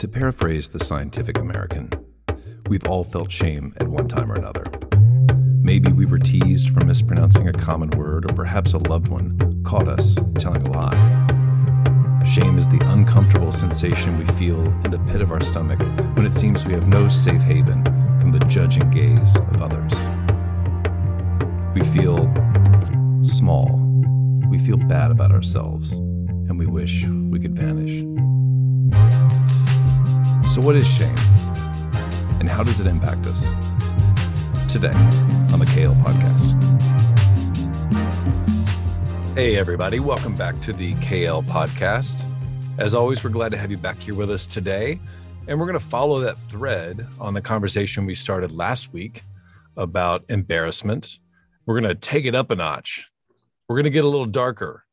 To paraphrase the scientific American, we've all felt shame at one time or another. Maybe we were teased for mispronouncing a common word, or perhaps a loved one caught us telling a lie. Shame is the uncomfortable sensation we feel in the pit of our stomach when it seems we have no safe haven from the judging gaze of others. We feel small. We feel bad about ourselves, and we wish we could vanish. So, what is shame? And how does it impact us? Today on the KL Podcast. Hey, everybody, welcome back to the KL Podcast. As always, we're glad to have you back here with us today. And we're going to follow that thread on the conversation we started last week about embarrassment. We're going to take it up a notch. We're going to get a little darker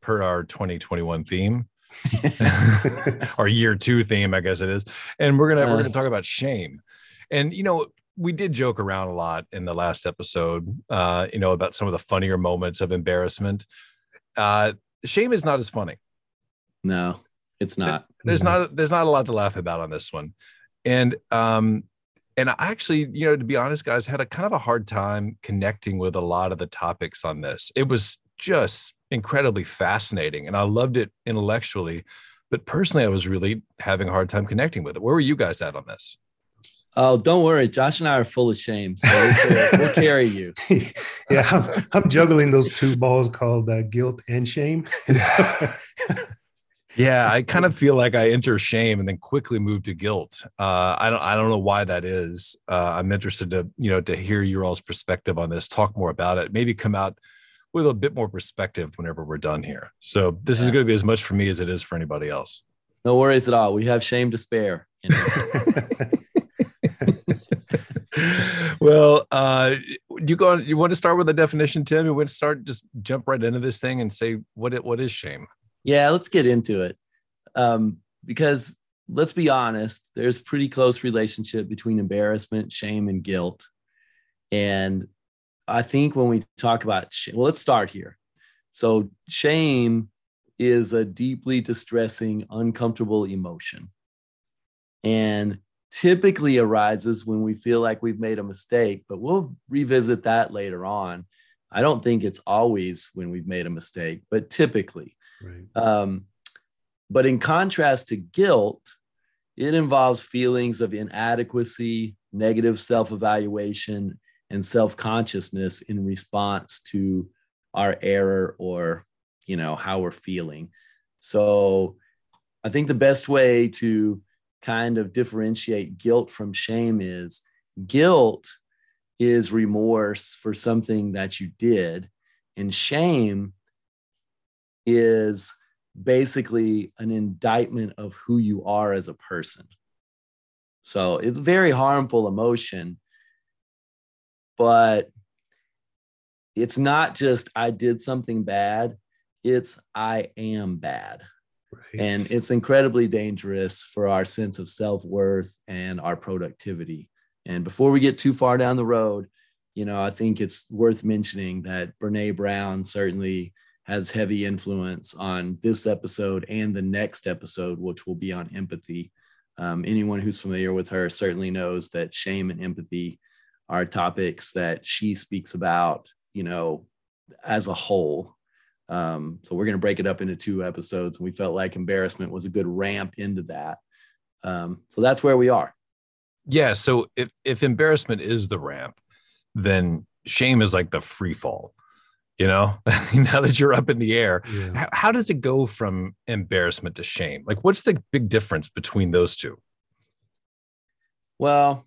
per our 2021 theme. our year two theme, I guess it is. And we're gonna uh, we're gonna talk about shame. And you know, we did joke around a lot in the last episode, uh, you know, about some of the funnier moments of embarrassment. Uh, shame is not as funny. No, it's not. There's not there's not a lot to laugh about on this one. And um and I actually, you know, to be honest, guys, had a kind of a hard time connecting with a lot of the topics on this. It was just incredibly fascinating and I loved it intellectually. But personally, I was really having a hard time connecting with it. Where were you guys at on this? Oh, don't worry. Josh and I are full of shame. So we'll, we'll carry you. yeah, I'm, I'm, juggling those two balls called uh, guilt and shame. And so, yeah, I kind of feel like I enter shame and then quickly move to guilt. Uh, I don't I don't know why that is. Uh, I'm interested to you know to hear your all's perspective on this. Talk more about it. Maybe come out with a bit more perspective whenever we're done here. So this yeah. is going to be as much for me as it is for anybody else. No worries at all. We have shame to spare. You know? well, uh, you go on, you want to start with the definition, Tim? You want to start just jump right into this thing and say what it what is shame? Yeah, let's get into it. Um, because let's be honest, there's pretty close relationship between embarrassment, shame, and guilt. And I think when we talk about shame, well, let's start here. So, shame is a deeply distressing, uncomfortable emotion. And typically arises when we feel like we've made a mistake, but we'll revisit that later on. I don't think it's always when we've made a mistake, but typically. Right. Um, but in contrast to guilt, it involves feelings of inadequacy, negative self evaluation, and self-consciousness in response to our error or you know how we're feeling. So i think the best way to kind of differentiate guilt from shame is guilt is remorse for something that you did and shame is basically an indictment of who you are as a person. So it's a very harmful emotion but it's not just I did something bad, it's I am bad. Right. And it's incredibly dangerous for our sense of self worth and our productivity. And before we get too far down the road, you know, I think it's worth mentioning that Brene Brown certainly has heavy influence on this episode and the next episode, which will be on empathy. Um, anyone who's familiar with her certainly knows that shame and empathy are topics that she speaks about, you know, as a whole. Um, so we're going to break it up into two episodes. And we felt like embarrassment was a good ramp into that. Um, so that's where we are. Yeah. So if if embarrassment is the ramp, then shame is like the free fall. You know, now that you're up in the air, yeah. how, how does it go from embarrassment to shame? Like, what's the big difference between those two? Well,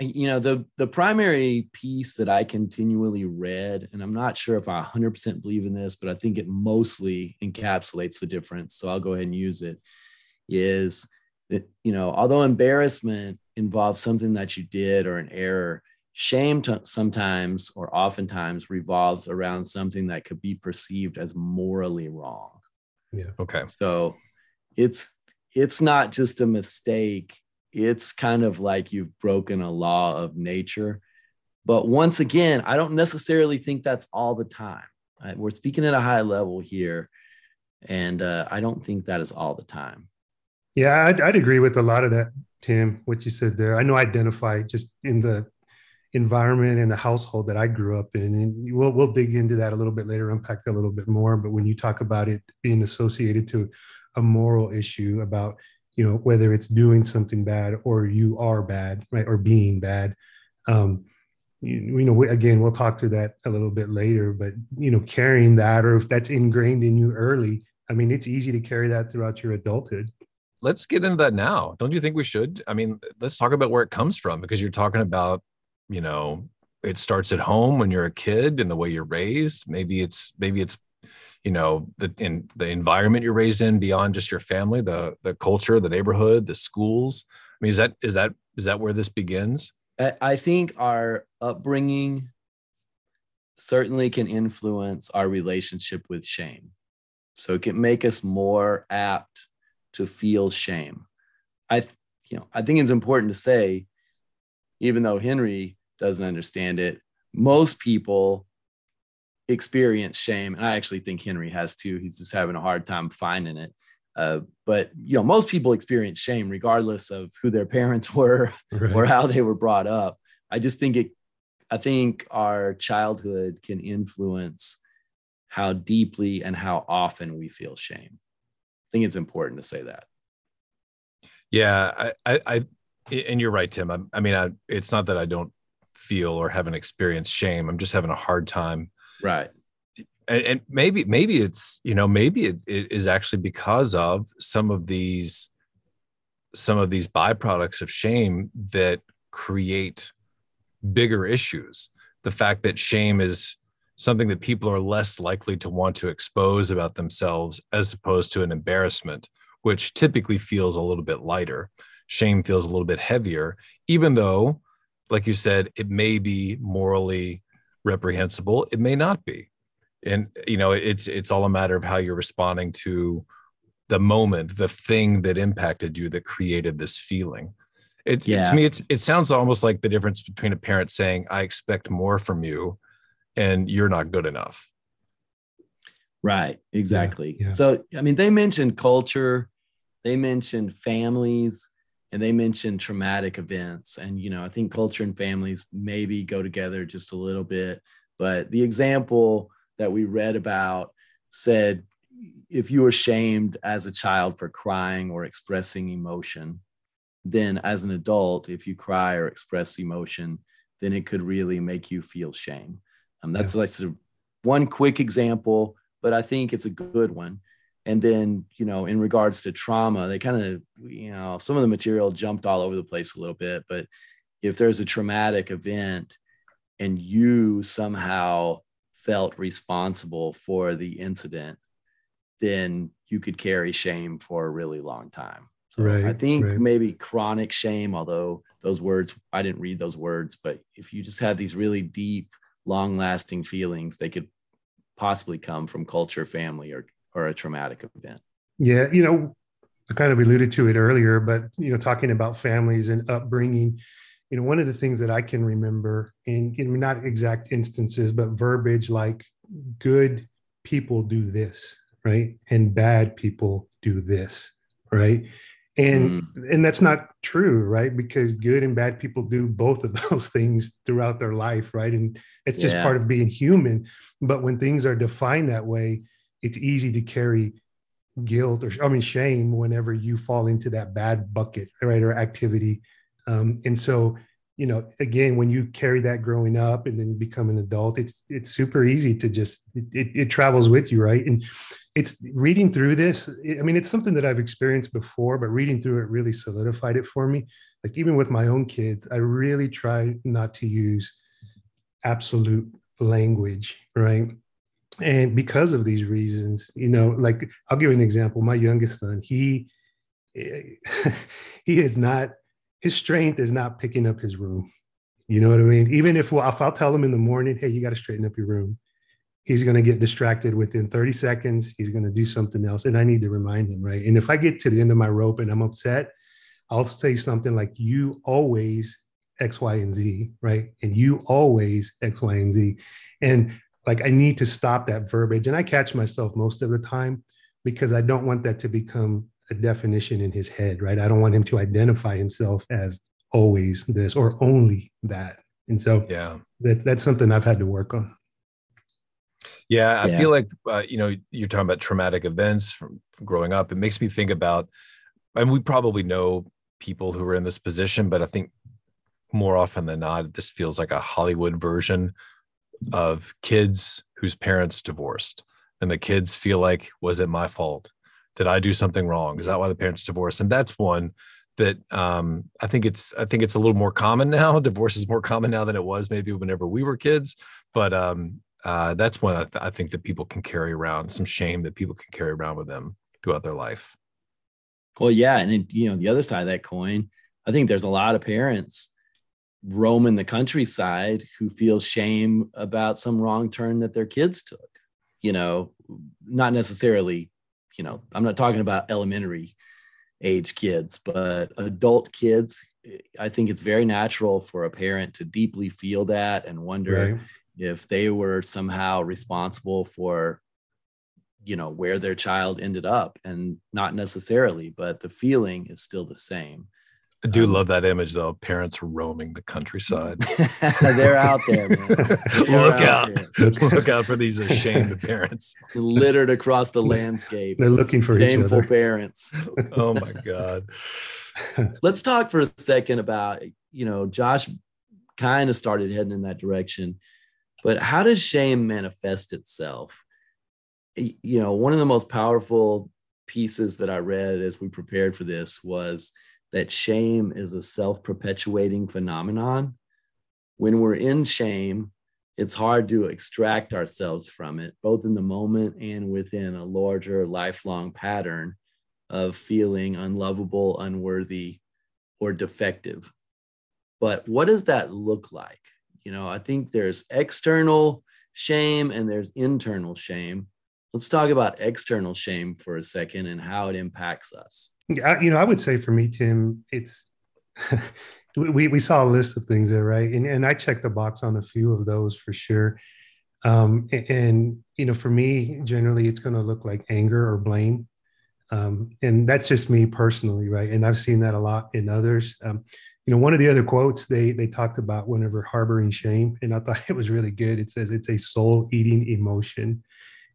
you know the the primary piece that i continually read and i'm not sure if i 100% believe in this but i think it mostly encapsulates the difference so i'll go ahead and use it is that you know although embarrassment involves something that you did or an error shame t- sometimes or oftentimes revolves around something that could be perceived as morally wrong. Yeah. Okay. So it's it's not just a mistake it's kind of like you've broken a law of nature. But once again, I don't necessarily think that's all the time. We're speaking at a high level here, and uh, I don't think that is all the time. Yeah, I'd, I'd agree with a lot of that, Tim. What you said there. I know I identify just in the environment and the household that I grew up in. And we'll we'll dig into that a little bit later, unpack that a little bit more. But when you talk about it being associated to a moral issue about you know whether it's doing something bad or you are bad, right, or being bad. Um, you, you know, we, again, we'll talk to that a little bit later. But you know, carrying that, or if that's ingrained in you early, I mean, it's easy to carry that throughout your adulthood let's get into that now. Don't you think we should? I mean, let's talk about where it comes from because you're talking about you know it starts at home when you're a kid and the way you're raised maybe it's maybe it's you know the in the environment you're raised in beyond just your family the the culture the neighborhood the schools. I mean is that is that is that where this begins? I think our upbringing certainly can influence our relationship with shame. So it can make us more apt to feel shame. I you know i think it's important to say even though henry doesn't understand it. Most people experience shame, and I actually think Henry has too. He's just having a hard time finding it. Uh, but you know, most people experience shame regardless of who their parents were right. or how they were brought up. I just think it. I think our childhood can influence how deeply and how often we feel shame. I think it's important to say that. Yeah, I, I, I and you're right, Tim. I, I mean, I, it's not that I don't feel or haven't experienced shame. I'm just having a hard time. Right. And, and maybe, maybe it's, you know, maybe it, it is actually because of some of these, some of these byproducts of shame that create bigger issues. The fact that shame is something that people are less likely to want to expose about themselves as opposed to an embarrassment, which typically feels a little bit lighter. Shame feels a little bit heavier, even though like you said, it may be morally reprehensible. It may not be. And you know, it's it's all a matter of how you're responding to the moment, the thing that impacted you that created this feeling. It, yeah. to me, it's it sounds almost like the difference between a parent saying, "I expect more from you," and "You're not good enough." Right. Exactly. Yeah, yeah. So, I mean, they mentioned culture, they mentioned families, and they mentioned traumatic events and you know i think culture and families maybe go together just a little bit but the example that we read about said if you were shamed as a child for crying or expressing emotion then as an adult if you cry or express emotion then it could really make you feel shame um, that's yeah. like sort of one quick example but i think it's a good one and then you know in regards to trauma they kind of you know some of the material jumped all over the place a little bit but if there's a traumatic event and you somehow felt responsible for the incident then you could carry shame for a really long time so right, i think right. maybe chronic shame although those words i didn't read those words but if you just have these really deep long lasting feelings they could possibly come from culture family or or a traumatic event. Yeah, you know, I kind of alluded to it earlier, but you know, talking about families and upbringing, you know, one of the things that I can remember, in you know, not exact instances, but verbiage like good people do this, right? And bad people do this, right? And mm. and that's not true, right? Because good and bad people do both of those things throughout their life, right? And it's just yeah. part of being human. But when things are defined that way, it's easy to carry guilt or I mean shame whenever you fall into that bad bucket, right, or activity. Um, and so, you know, again, when you carry that growing up and then become an adult, it's it's super easy to just it, it, it travels with you, right? And it's reading through this. I mean, it's something that I've experienced before, but reading through it really solidified it for me. Like even with my own kids, I really try not to use absolute language, right? And because of these reasons you know like i'll give you an example. My youngest son he he is not his strength is not picking up his room. You know what i mean? Even if, well, if i'll tell him in the morning hey you got to straighten up your room he's going to get distracted within 30 seconds. He's going to do something else and i need to remind him right? And if i get to the end of my rope and i'm upset i'll say something like you always x y and z right? And you always x y and z. And like I need to stop that verbiage. And I catch myself most of the time because I don't want that to become a definition in his head, right? I don't want him to identify himself as always this or only that. And so yeah, that, that's something I've had to work on. Yeah, I yeah. feel like uh, you know you're talking about traumatic events from, from, growing up. It makes me think about, and we probably know people who are in this position, but I think more often than not, this feels like a Hollywood version of kids whose parents divorced, and the kids feel like, was it my fault? Did I do something wrong? Is that why the parents divorced? And that's one that um, I think it's I think it's a little more common now. Divorce is more common now than it was maybe whenever we were kids. But um, uh, that's one I, th- I think that people can carry around some shame that people can carry around with them throughout their life. Well, yeah, and it, you know the other side of that coin, I think there's a lot of parents roaming the countryside who feel shame about some wrong turn that their kids took. You know, not necessarily. You know, I'm not talking about elementary age kids, but adult kids. I think it's very natural for a parent to deeply feel that and wonder. Right if they were somehow responsible for you know where their child ended up and not necessarily but the feeling is still the same I do um, love that image though. Parents roaming the countryside. they're out there, man. Look out. Look out for these ashamed parents. Littered across the landscape. They're looking for shameful parents. oh my God. Let's talk for a second about, you know, Josh kind of started heading in that direction. But how does shame manifest itself? You know, one of the most powerful pieces that I read as we prepared for this was that shame is a self perpetuating phenomenon. When we're in shame, it's hard to extract ourselves from it, both in the moment and within a larger lifelong pattern of feeling unlovable, unworthy, or defective. But what does that look like? You know, I think there's external shame and there's internal shame. Let's talk about external shame for a second and how it impacts us. Yeah, you know, I would say for me, Tim, it's we we saw a list of things there, right? And and I checked the box on a few of those for sure. Um, and, and you know, for me, generally, it's going to look like anger or blame. Um, and that's just me personally, right? And I've seen that a lot in others. Um, you know, one of the other quotes they they talked about whenever harboring shame, and I thought it was really good. It says it's a soul eating emotion,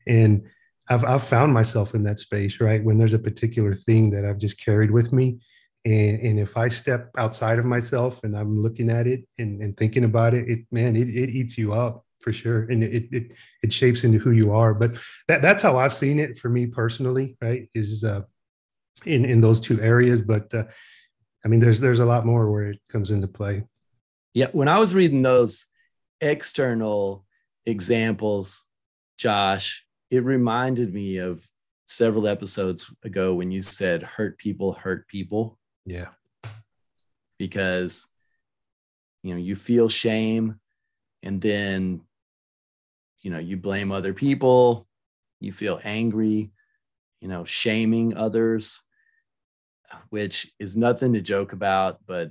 and I've I've found myself in that space, right? When there's a particular thing that I've just carried with me, and and if I step outside of myself and I'm looking at it and, and thinking about it, it man, it, it eats you up for sure, and it it it shapes into who you are. But that that's how I've seen it for me personally, right? Is uh, in in those two areas, but. Uh, I mean, there's there's a lot more where it comes into play. Yeah, when I was reading those external examples, Josh, it reminded me of several episodes ago when you said hurt people hurt people. Yeah. Because you know, you feel shame and then you know, you blame other people, you feel angry, you know, shaming others which is nothing to joke about, but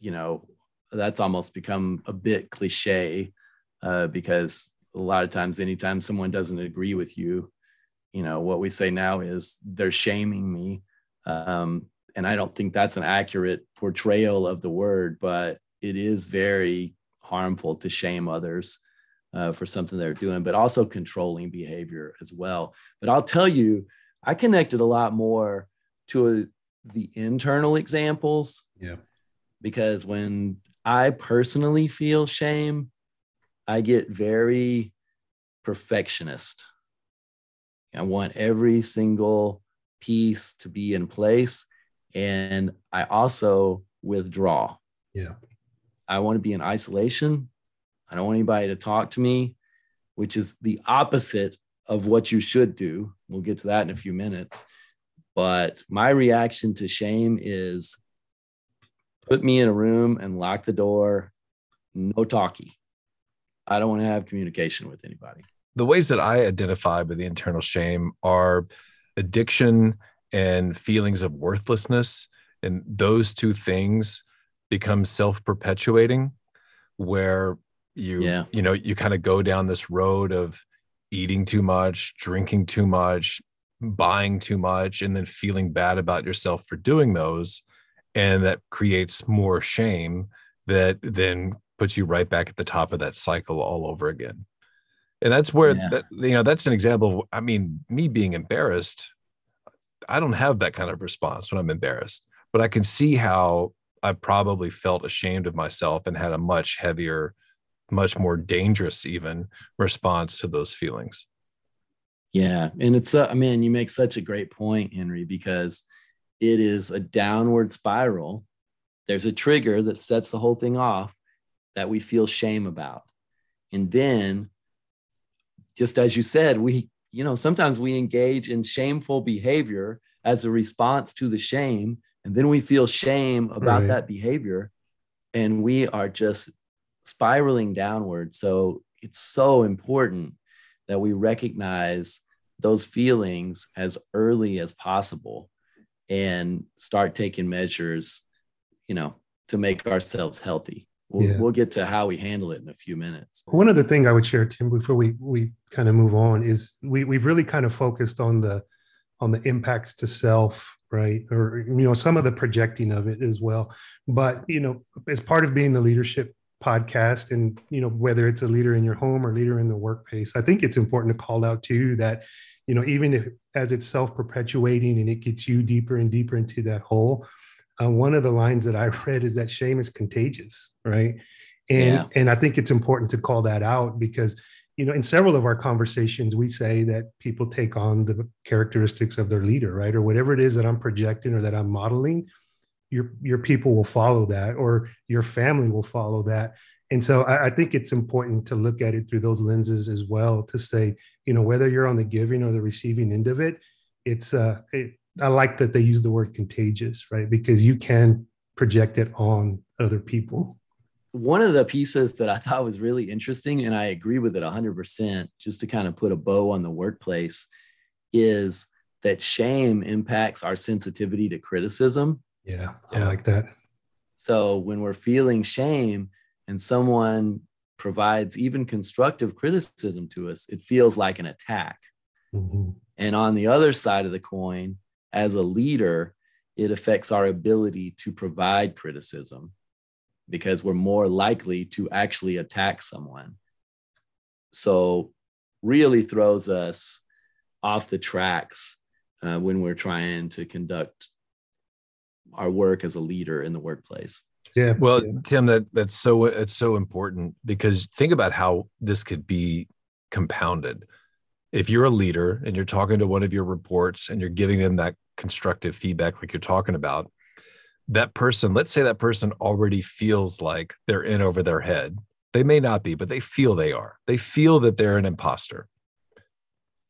you know, that's almost become a bit cliche uh, because a lot of times, anytime someone doesn't agree with you, you know, what we say now is they're shaming me. Um, and I don't think that's an accurate portrayal of the word, but it is very harmful to shame others uh, for something they're doing, but also controlling behavior as well. But I'll tell you, I connected a lot more to a, the internal examples. Yeah. Because when I personally feel shame, I get very perfectionist. I want every single piece to be in place. And I also withdraw. Yeah. I want to be in isolation. I don't want anybody to talk to me, which is the opposite of what you should do. We'll get to that in a few minutes. But my reaction to shame is put me in a room and lock the door, no talkie. I don't want to have communication with anybody. The ways that I identify with the internal shame are addiction and feelings of worthlessness. And those two things become self perpetuating, where you, yeah. you know, you kind of go down this road of eating too much, drinking too much, buying too much and then feeling bad about yourself for doing those and that creates more shame that then puts you right back at the top of that cycle all over again. And that's where yeah. that you know that's an example of, i mean me being embarrassed i don't have that kind of response when i'm embarrassed but i can see how i probably felt ashamed of myself and had a much heavier much more dangerous even response to those feelings. Yeah. And it's uh, i mean you make such a great point henry because it is a downward spiral. There's a trigger that sets the whole thing off that we feel shame about and then just as you said, we, you know, sometimes we engage in shameful behavior as a response to the shame. And then we feel shame about right. that behavior. And we are just spiraling downward. So it's so important that we recognize those feelings as early as possible and start taking measures, you know, to make ourselves healthy. We'll, yeah. we'll get to how we handle it in a few minutes. One other thing I would share, Tim, before we we kind of move on, is we we've really kind of focused on the on the impacts to self, right? Or you know, some of the projecting of it as well. But you know, as part of being the leadership podcast, and you know, whether it's a leader in your home or leader in the workplace, I think it's important to call out too that you know, even if as it's self perpetuating and it gets you deeper and deeper into that hole uh, one of the lines that I read is that shame is contagious, right? And yeah. and I think it's important to call that out because you know in several of our conversations we say that people take on the characteristics of their leader, right, or whatever it is that I'm projecting or that I'm modeling. Your your people will follow that, or your family will follow that. And so I, I think it's important to look at it through those lenses as well to say, you know, whether you're on the giving or the receiving end of it, it's uh, it, I like that they use the word contagious, right? Because you can project it on other people. One of the pieces that I thought was really interesting, and I agree with it 100%, just to kind of put a bow on the workplace, is that shame impacts our sensitivity to criticism. Yeah, I like that. So when we're feeling shame and someone provides even constructive criticism to us, it feels like an attack. Mm-hmm. And on the other side of the coin, as a leader, it affects our ability to provide criticism because we're more likely to actually attack someone. So, really throws us off the tracks uh, when we're trying to conduct our work as a leader in the workplace. Yeah. Well, Tim, that that's so it's so important because think about how this could be compounded. If you're a leader and you're talking to one of your reports and you're giving them that constructive feedback like you're talking about that person let's say that person already feels like they're in over their head. They may not be but they feel they are. They feel that they're an imposter.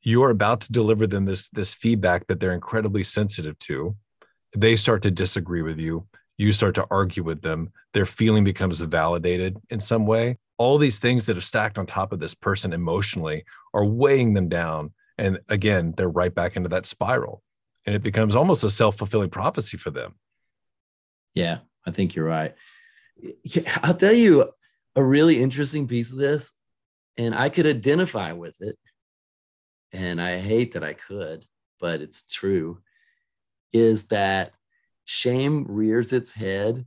You're about to deliver them this this feedback that they're incredibly sensitive to. They start to disagree with you. You start to argue with them. Their feeling becomes validated in some way all these things that are stacked on top of this person emotionally are weighing them down. And again they're right back into that spiral. And it becomes almost a self-fulfilling prophecy for them. Yeah i think you're right. I'll tell you a really interesting piece of this and i could identify with it and i hate that i could but it's true is that shame rears its head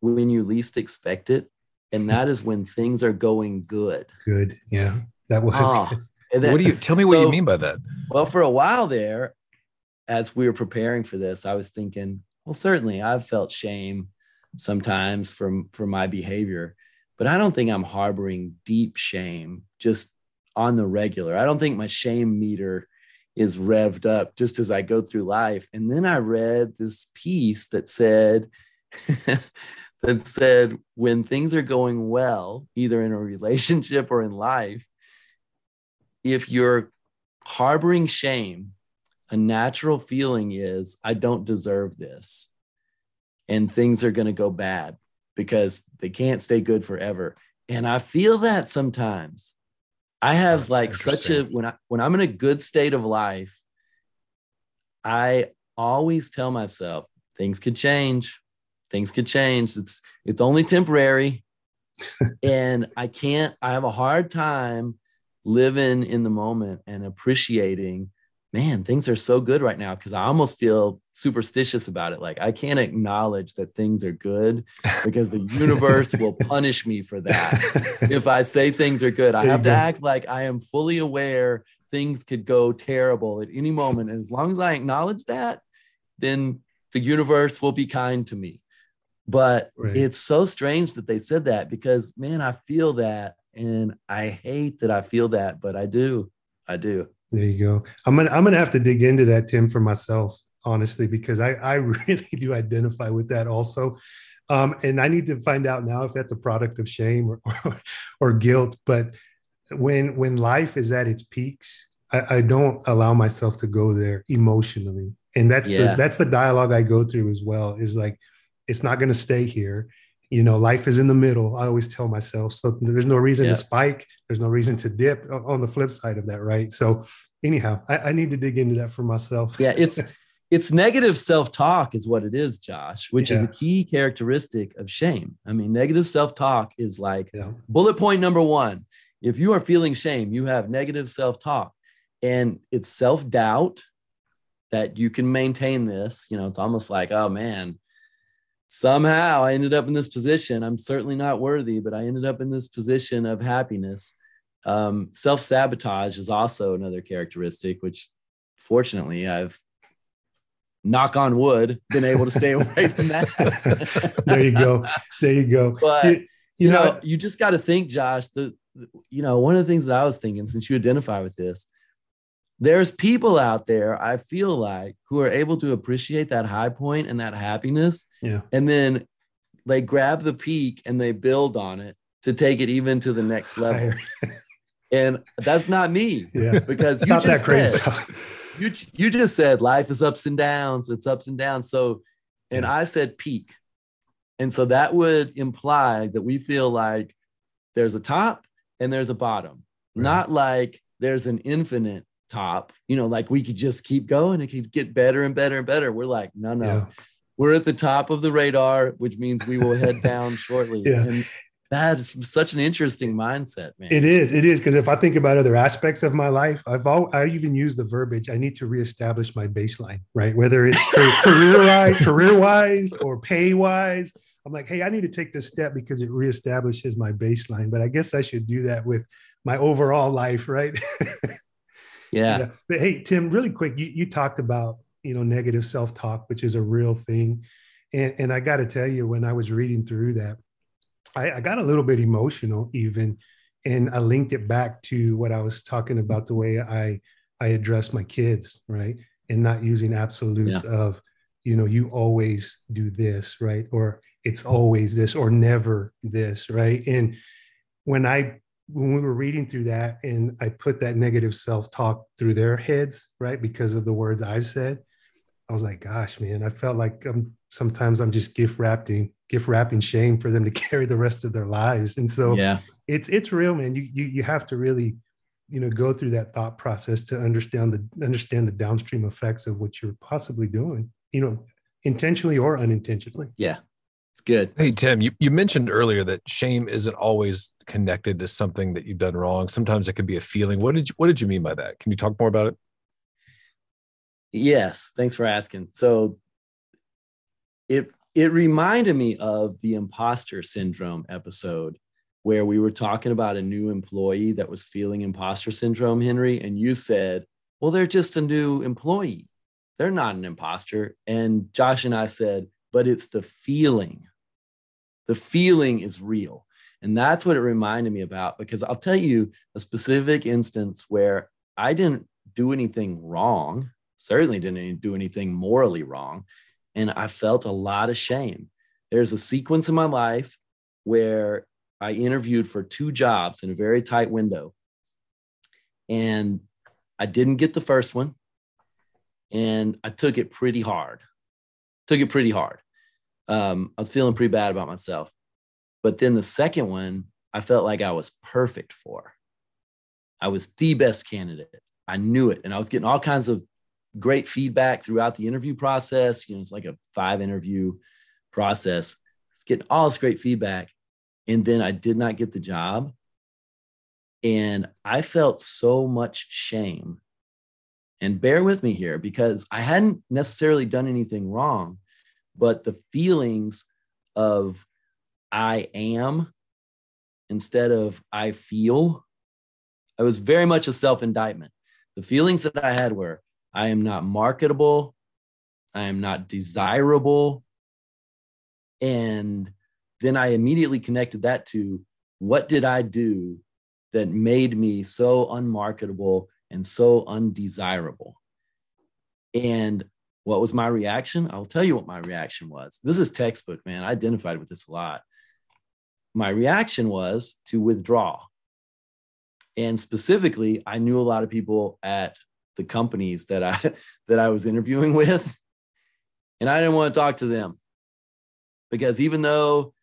when you least expect it and that is when things are going good good yeah that was ah, oh, then, what do you tell me so, what you mean by that well for a while there as we were preparing for this, I was thinking, well, certainly I've felt shame sometimes from for my behavior, but I don't think I'm harboring deep shame just on the regular. I don't think my shame meter is revved up just as I go through life. And then I read this piece that said that said when things are going well, either in a relationship or in life, if you're harboring shame a natural feeling is I don't deserve this. And things are going to go bad because they can't stay good forever. And I feel that sometimes. I have That's like such a when I when I'm in a good state of life, I always tell myself things could change. Things could change. It's it's only temporary. and I can't I have a hard time living in the moment and appreciating man, things are so good right now because I almost feel superstitious about it. Like I can't acknowledge that things are good because the universe will punish me for that. if I say things are good, I have to act like I am fully aware things could go terrible at any moment. And as long as I acknowledge that, then the universe will be kind to me. But right. it's so strange that they said that because, man, I feel that. And I hate that I feel that, but I do. I do. There you go. I'm gonna I'm gonna have to dig into that, Tim, for myself, honestly, because I I really do identify with that also. Um, and I need to find out now if that's a product of shame or, or, or guilt. But when when life is at its peaks, I, I, don't allow myself to go there emotionally. And that's yeah. the that's the dialogue I go through as well. Is like, it's not going to stay here. You know life is in the middle i always tell myself. So there's no reason yeah. to spike there's no reason to dip on the flip side of that right? So anyhow I, I need to dig into that for myself. Yeah it's it's negative self-talk is what it is josh which yeah. is a key characteristic of shame. I mean negative self-talk is like yeah. bullet point number one. If you are feeling shame you have negative self-talk. And it's self-doubt that you can maintain this. You know it's almost like oh man somehow I ended up in this position. I'm certainly not worthy, but I ended up in this position of happiness. Um, Self sabotage is also another characteristic, which fortunately I've knock on wood been able to stay away from that. there you go. There you go. But you, you, you know, know, you just got to think, Josh. The, the you know one of the things that I was thinking since you identify with this there's people out there i feel like who are able to appreciate that high point and that happiness yeah. and then they grab the peak and they build on it to take it even to the next level. and that's not me yeah. because you just said, you, you just said life is ups and downs it's ups and downs. So and yeah. i said peak. And so that would imply that we feel like there's a top and there's a bottom. Right. not like there's an infinite top, you know, like we could just keep going. It could get better and better and better. We're like, no, no, yeah. we're at the top of the radar, which means we will head down shortly. Yeah. And that's such an interesting mindset, man. It is. It is because if I think about other aspects of my life, I've all I even use the verbiage. I need to reestablish my baseline, right? Whether it's career wise, career wise, or pay wise. I'm like, hey, I need to take this step because it reestablishes my baseline. But I guess I should do that with my overall life, right? Yeah. But hey, Tim, really quick, you, you talked about, you know, negative self-talk, which is a real thing. And, and I got to tell you, when I was reading through that, I, I got a little bit emotional even. And I linked it back to what I was talking about, the way I, I address my kids, right? And not using absolutes yeah. of, you know, you always do this, right? Or it's always this or never this, right? And when I when we were reading through that and I put that negative self talk through their heads, right? Because of the words I've said, I was like, gosh, man, I felt like I'm, sometimes I'm just gift wrapping, gift wrapping shame for them to carry the rest of their lives. And so yeah, it's, it's real, man. You, you, you have to really, you know, go through that thought process to understand the, understand the downstream effects of what you're possibly doing, you know, intentionally or unintentionally. Yeah. It's good. Hey, Tim, you, you mentioned earlier that shame isn't always connected to something that you've done wrong. Sometimes it could be a feeling. What did you, what did you mean by that? Can you talk more about it? Yes, thanks for asking. So it it reminded me of the imposter syndrome episode where we were talking about a new employee that was feeling imposter syndrome, Henry, and you said, "Well, they're just a new employee. They're not an imposter." And Josh and I said, "But it's the feeling. The feeling is real." And that's what it reminded me about because I'll tell you a specific instance where I didn't do anything wrong, certainly didn't do anything morally wrong. And I felt a lot of shame. There's a sequence in my life where I interviewed for two jobs in a very tight window. And I didn't get the first one. And I took it pretty hard. Took it pretty hard. Um, I was feeling pretty bad about myself. But then the second one, I felt like I was perfect for. I was the best candidate. I knew it. And I was getting all kinds of great feedback throughout the interview process. You know, it's like a five interview process. It's getting all this great feedback. And then I did not get the job. And I felt so much shame And bear with me here because I hadn't necessarily done anything wrong, but the feelings of I am instead of I feel, I was very much a self indictment. The feelings that I had were I am not marketable, I am not desirable. And then I immediately connected that to what did I do that made me so unmarketable and so undesirable? And what was my reaction? I'll tell you what my reaction was. This is textbook, man. I identified with this a lot. My reaction was to withdraw. And specifically, I knew a lot of people at the companies that I that I was interviewing with and I didn't want to talk to them because even though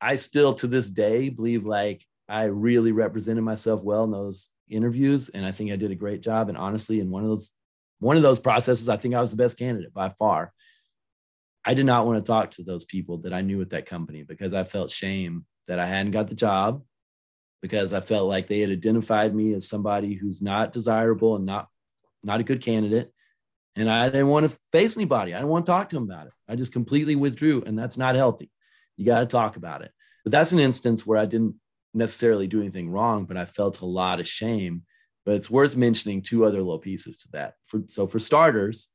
I still to this day believe like I really represented myself well in those interviews and I think I did a great job and honestly in one of those one of those processes I think I was the best candidate by far. I did not want to talk to those people that I knew at that company because I felt shame that I hadn't got the job because I felt like they had identified me as somebody who's not desirable and not not a good candidate and I didn't want to face anybody. I didn't want to talk to them about it. I just completely withdrew, and that's not healthy. You got to talk about it. But that's an instance where I didn't necessarily do anything wrong, but I felt a lot of shame. But it's worth mentioning two other little pieces to that. For, so, for starters,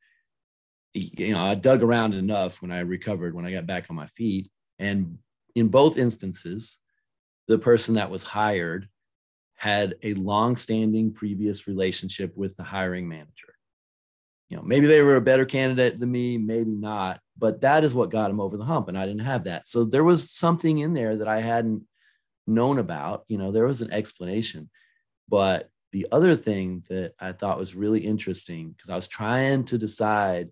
you know, I dug around enough when I recovered, when I got back on my feet. And in both instances, the person that was hired had a long-standing previous relationship with the hiring manager you know, maybe they were a better candidate than me, maybe not, but that is what got him over the hump. And I didn't have that. So there was something in there that I hadn't known about. You know, there was an explanation. But the other thing that I thought was really interesting, because I was trying to decide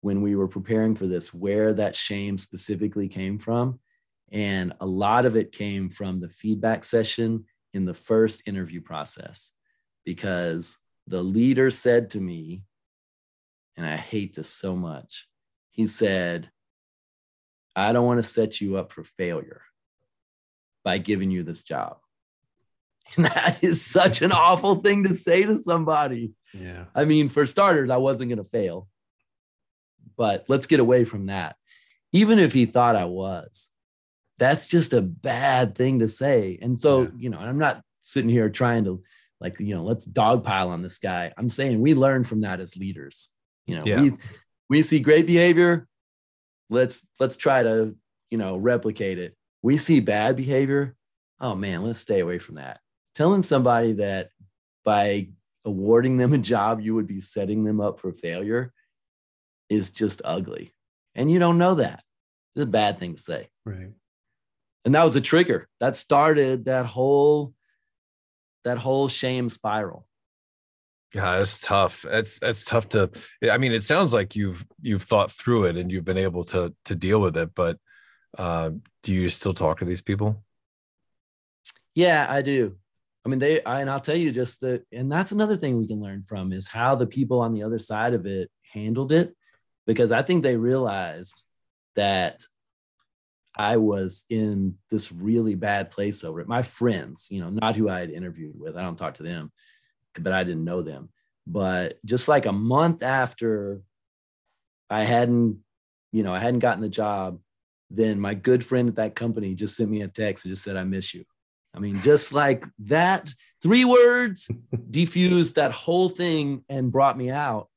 when we were preparing for this where that shame specifically came from. And a lot of it came from the feedback session in the first interview process, because the leader said to me, and I hate this so much. He said, I don't want to set you up for failure by giving you this job. And that is such an awful thing to say to somebody. Yeah. I mean, for starters, I wasn't going to fail, but let's get away from that. Even if he thought I was, that's just a bad thing to say. And so, yeah. you know, I'm not sitting here trying to like, you know, let's dogpile on this guy. I'm saying we learn from that as leaders. You know, yeah. we we see great behavior. Let's let's try to you know replicate it. We see bad behavior. Oh man, let's stay away from that. Telling somebody that by awarding them a job, you would be setting them up for failure is just ugly. And you don't know that. It's a bad thing to say. Right. And that was a trigger that started that whole that whole shame spiral. Yeah, it's tough. It's it's tough to. I mean, it sounds like you've you've thought through it and you've been able to to deal with it. But uh, do you still talk to these people? Yeah, I do. I mean, they. I, and I'll tell you just that, and that's another thing we can learn from is how the people on the other side of it handled it, because I think they realized that I was in this really bad place over it. My friends, you know, not who I had interviewed with. I don't talk to them but I didn't know them. But just like a month after I hadn't, you know, I hadn't gotten the job, then my good friend at that company just sent me a text and just said, I miss you. I mean, just like that, three words defused that whole thing and brought me out.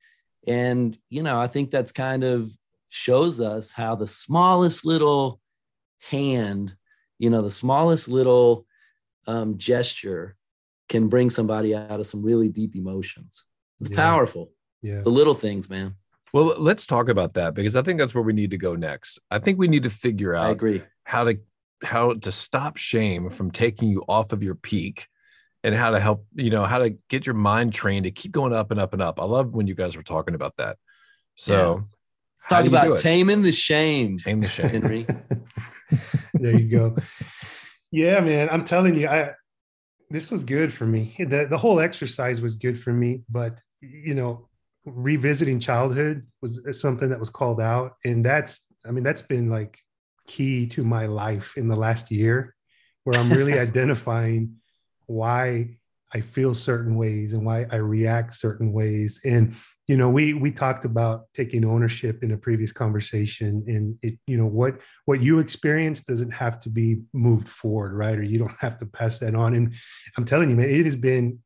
And, you know, I think that's kind of shows us how the smallest little hand, you know, the smallest little um, gesture can bring somebody out of some really deep emotions. It's yeah. powerful. Yeah. The little things, man. Well, let's talk about that because I think that's where we need to go next. I think we need to figure out I agree. how to how to stop shame from taking you off of your peak and how to help, you know, how to get your mind trained to keep going up and up and up. I love when you guys were talking about that. So yeah. let's talk about taming the shame. Tame the shame. Henry. there you go. Yeah, man. I'm telling you, I this was good for me. The the whole exercise was good for me, but you know, revisiting childhood was something that was called out, and that's I mean that's been like key to my life in the last year, where I'm really identifying why I feel certain ways and why I react certain ways. And you know, we we talked about taking ownership in a previous conversation, and it you know what what you experience doesn't have to be moved forward, right? Or you don't have to pass that on. And I'm telling you, man, it has been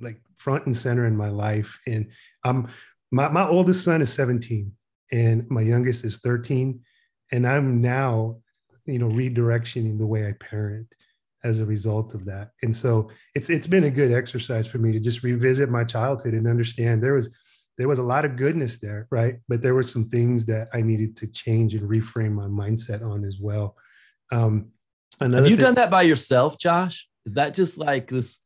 like front and center in my life. And um, my my oldest son is 17, and my youngest is 13, and I'm now you know redirectioning the way I parent as a result of that. And so it's it's been a good exercise for me to just revisit my childhood and understand there was there was a lot of goodness there, right? But there were some things that I needed to change and reframe my mindset on as well. Um, Have you thing- done that by yourself, Josh? Is that just like this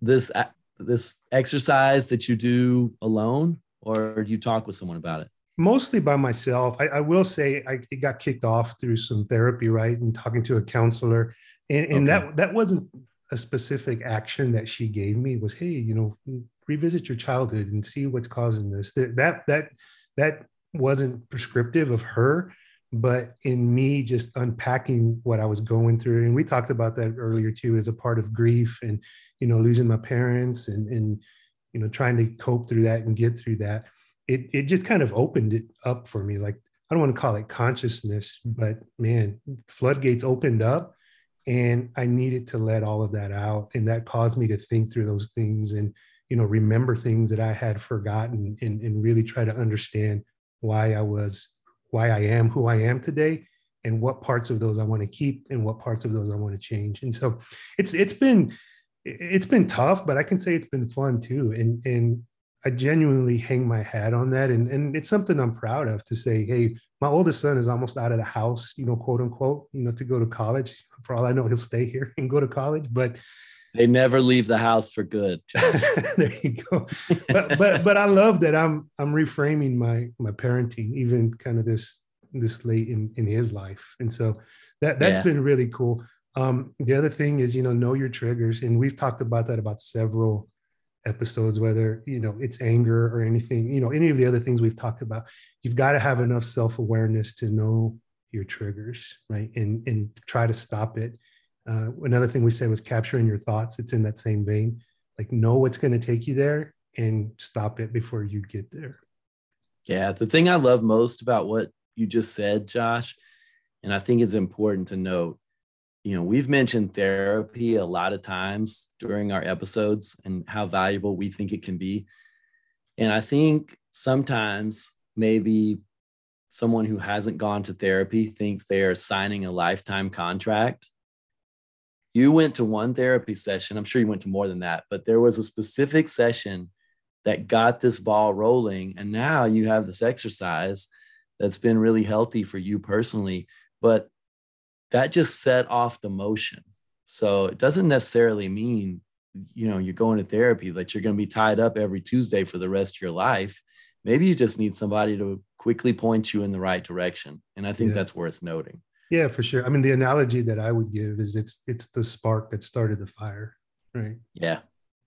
this this exercise that you do alone, or do you talk with someone about it? Mostly by myself. I, I will say I got kicked off through some therapy, right, and talking to a counselor and, and okay. that that wasn't a specific action that she gave me was hey you know revisit your childhood and see what's causing this that that that, that wasn't prescriptive of her but in me just unpacking what i was going through and we talked about that earlier too as a part of grief and you know losing my parents and and you know trying to cope through that and get through that it it just kind of opened it up for me like i don't want to call it consciousness mm-hmm. but man floodgates opened up and i needed to let all of that out. And that caused me to think through those things and you know remember things that i had forgotten and, and really try to understand why i was why i am who i am today and what parts of those i want to keep and what parts of those i want to change. And so it's it's been it's been tough but i can say it's been fun too. And and I genuinely hang my hat on that. And, and it's something I'm proud of to say, hey, my oldest son is almost out of the house, you know, quote unquote, you know, to go to college. For all I know, he'll stay here and go to college. But they never leave the house for good. there you go. But but but I love that I'm I'm reframing my my parenting, even kind of this this late in, in his life. And so that that's yeah. been really cool. Um, the other thing is, you know, know your triggers. And we've talked about that about several episodes whether you know it's anger or anything you know any of the other things we've talked about you've got to have enough self-awareness to know your triggers right? And and try to stop it. Uh, another thing we said was capturing your thoughts. It's in that same vein. Like know what's going to take you there and stop it before you get there. Yeah the thing i love most about what you just said josh and i think it's important to note you know, we've mentioned therapy a lot of times during our episodes and how valuable we think it can be. And I think sometimes maybe someone who hasn't gone to therapy thinks they are signing a lifetime contract. You went to one therapy session. I'm sure you went to more than that, but there was a specific session that got this ball rolling. And now you have this exercise that's been really healthy for you personally. But that just set off the motion. So it doesn't necessarily mean, you know, you're going to therapy that you're going to be tied up every Tuesday for the rest of your life. Maybe you just need somebody to quickly point you in the right direction. And I think yeah. that's worth noting. Yeah, for sure. I mean, the analogy that I would give is it's it's the spark that started the fire, right? Yeah.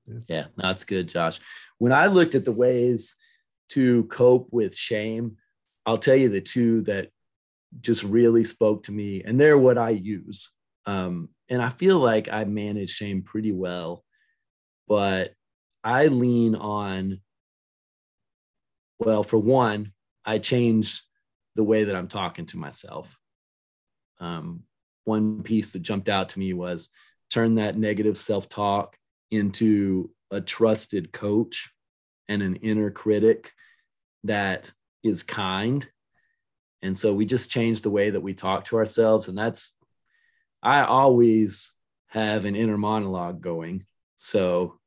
Yeah, yeah that's good, Josh. When I looked at the ways to cope with shame, I'll tell you the two that just really spoke to me and they're what i use. Um, and i feel like i manage shame pretty well but i lean on well for one i change the way that i'm talking to myself. Um, one piece that jumped out to me was turn that negative self-talk into a trusted coach and an inner critic that is kind and so we just change the way that we talk to ourselves. And that's, I always have an inner monologue going. So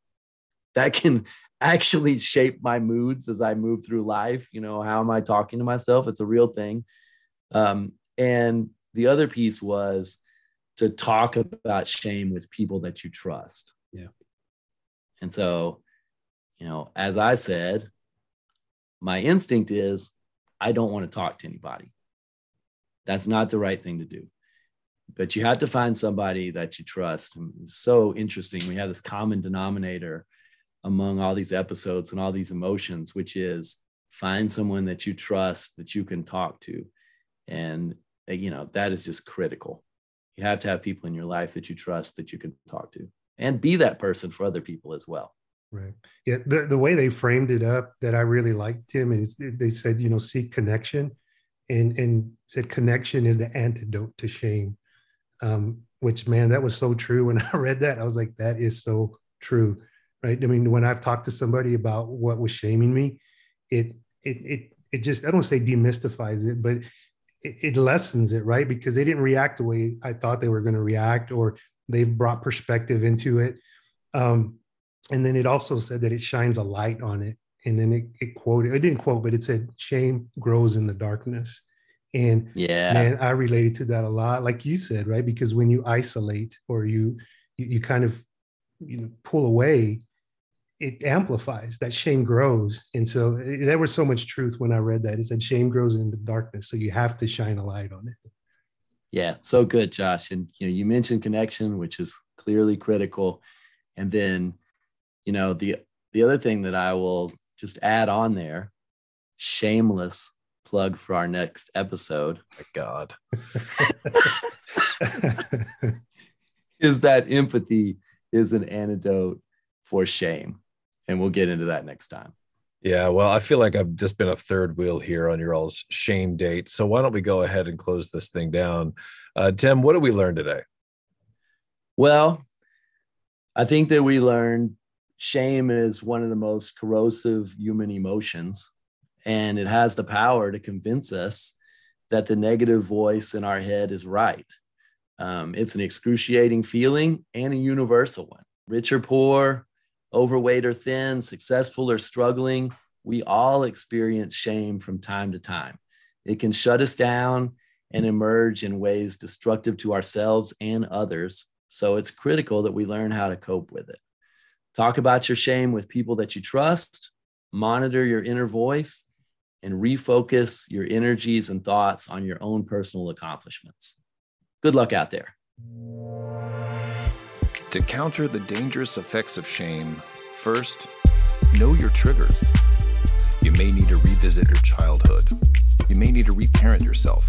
that can actually shape my moods as I move through life. You know, how am I talking to myself? It's a real thing. Um, and the other piece was to talk about shame with people that you trust. Yeah. And so, you know, as I said, my instinct is I don't want to talk to anybody. That's not the right thing to do. But you have to find somebody that you trust. And it's so interesting. We have this common denominator among all these episodes and all these emotions, which is find someone that you trust that you can talk to. And, uh, you know, that is just critical. You have to have people in your life that you trust that you can talk to. and be that person for other people as well. Right. Yeah. The, the way they framed it up that I really liked, Tim, is they said, you know, seek connection and, and said connection is the antidote to shame. Um, which man, that was so true. When I read that, I was like, that is so true. Right. I mean, when I've talked to somebody about what was shaming me, it, it, it, it just, I don't say demystifies it, but it, it lessens it, right? Because they didn't react the way I thought they were going to react, or they've brought perspective into it. Um, and then it also said that it shines a light on it. And then it, it quoted, it didn't quote, but it said, shame grows in the darkness. And yeah, man, I related to that a lot, like you said, right? Because when you isolate or you, you, you kind of, you know, pull away, it amplifies that shame grows. And so it, there was so much truth when I read that. It said shame grows in the darkness. So you have to shine a light on it. Yeah, so good, Josh. And you know, you mentioned connection, which is clearly critical. And then, you know, the the other thing that I will just add on there, shameless plug for our next episode. My God. is that empathy is an antidote for shame. And we'll get into that next time. Yeah, well, I feel like I've just been a third wheel here on your all's shame date. So why don't we go ahead and close this thing down? Uh, Tim, what did we learn today? Well, I think that we learned shame is one of the most corrosive human emotions, and it has the power to convince us that the negative voice in our head is right. Um, it's an excruciating feeling and a universal one. Rich or poor, overweight or thin, successful or struggling, we all experience shame from time to time. It can shut us down and emerge in ways destructive to ourselves and others. So it's critical that we learn how to cope with it. Talk about your shame with people that you trust, monitor your inner voice, and refocus your energies and thoughts on your own personal accomplishments. Good luck out there. To counter the dangerous effects of shame, first, know your triggers. You may need to revisit your childhood. You may need to reparent yourself.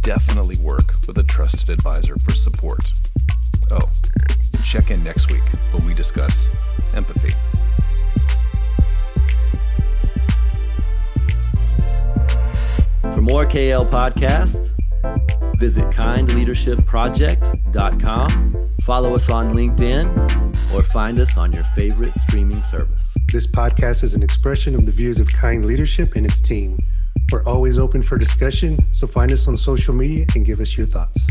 Definitely work with a trusted advisor for support. Oh, check in next week when we discuss empathy. For more KL podcasts, visit kindleadershipproject.com, follow us on LinkedIn, or find us on your favorite streaming service. This podcast is an expression of the views of Kind Leadership and its team. We're always open for discussion, so find us on social media and give us your thoughts.